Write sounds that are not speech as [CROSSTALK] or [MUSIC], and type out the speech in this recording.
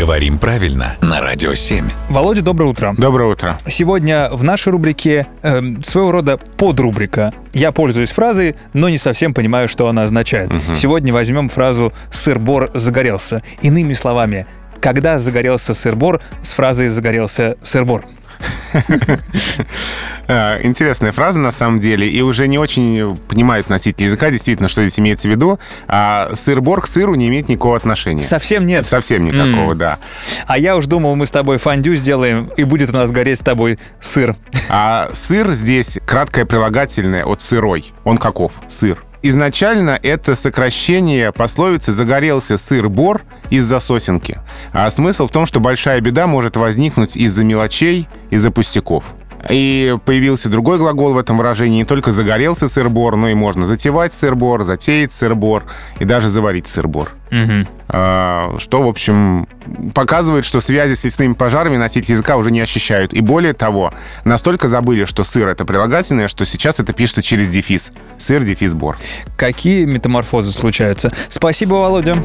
Говорим правильно на Радио 7. Володя, доброе утро. Доброе утро. Сегодня в нашей рубрике э, своего рода подрубрика. Я пользуюсь фразой, но не совсем понимаю, что она означает. Сегодня возьмем фразу «сыр-бор загорелся». Иными словами, когда загорелся сыр-бор с фразой «загорелся сыр-бор». [LAUGHS] Э, Интересная фраза на самом деле, и уже не очень понимают носители языка, действительно, что здесь имеется в виду. А сыр-бор к сыру не имеет никакого отношения. Совсем нет. Совсем никакого, да. А я уж думал, мы с тобой фондю сделаем, и будет у нас гореть с тобой сыр. А сыр здесь краткое прилагательное от сырой. Он каков? Сыр. Изначально это сокращение пословицы «загорелся сыр-бор» из-за сосенки. А смысл в том, что большая беда может возникнуть из-за мелочей, из-за пустяков. И появился другой глагол в этом выражении. Не только загорелся сыр-бор, но и можно затевать сыр-бор, затеять сыр-бор и даже заварить сыр-бор. А, Что, в общем, показывает, что связи с лесными пожарами носители языка уже не ощущают. И более того, настолько забыли, что сыр — это прилагательное, что сейчас это пишется через дефис. Сыр, дефис, бор. Какие метаморфозы случаются. Спасибо, Володя.